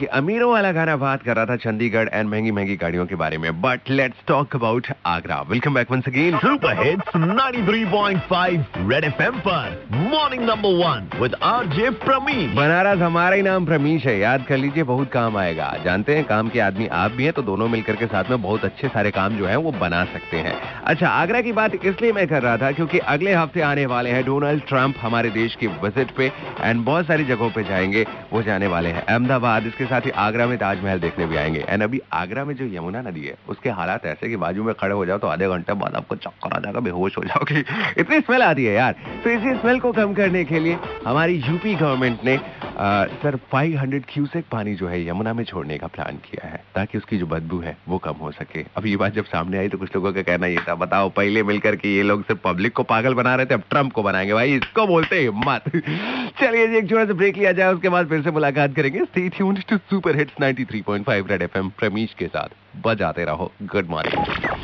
ये अमीरों वाला गाना बात कर रहा था चंडीगढ़ एंड महँगी महँगी गाड़ियों के बारे में but let's talk about Agra. Welcome back once again super hits 93.5 red FM पर morning number one with RJ Pramish Banaras हमारा ही नाम प्रमीश है, याद कर लीजिए, बहुत काम आएगा। जानते हैं, काम के आदमी आप भी हैं तो दोनों मिलकर के साथ में बहुत अच्छे सारे काम जो है, वो बना सकते हैं। अच्छा आगरा की बात इसलिए मैं कर रहा था क्योंकि अगले हफ़्ते आने वाले हैं डोनाल्ड ट्रंप हमारे देश की विज़िट पे एंड बहुत सारी जगहों पे जाएँगे, वो जाने वाले हैं। अहमदाबाद, इसके साथ ही आगरा में ताजमहल देखने भी आएँगे। एंड अभी आगरा में जो यमुना नदी है, उसके हालात ऐसे कि बाजू में खड़े हो जाओ तो आधे घंटे बाद आपको चक्कर आ जाएगा, बेहोश हो जाओगे। इतनी स्मेल आती है यार। तो इसी स्मेल को कम करने के लिए हमारी यूपी गवर्नमेंट ने सर 500 क्यूसेक पानी जो है यमुना में छोड़ने का प्लान किया है, ताकि उसकी जो बदबू है वो कम हो सके। अब ये बात जब सामने आई तो कुछ लोगों का कहना ये था, बताओ, पहले मिलकर के ये लोग सिर्फ़ पब्लिक को पागल बना रहे थे, अब ट्रंप को बनाएँगे। भाई, इसको बोलते हिम्मत चलिए जी, एक छोटा सा ब्रेक लिया जाए, उसके बाद फिर से मुलाकात करेंगे। Stay tuned to super hits 93.5 red FM Pramish के साथ। बजाते रहो। Good morning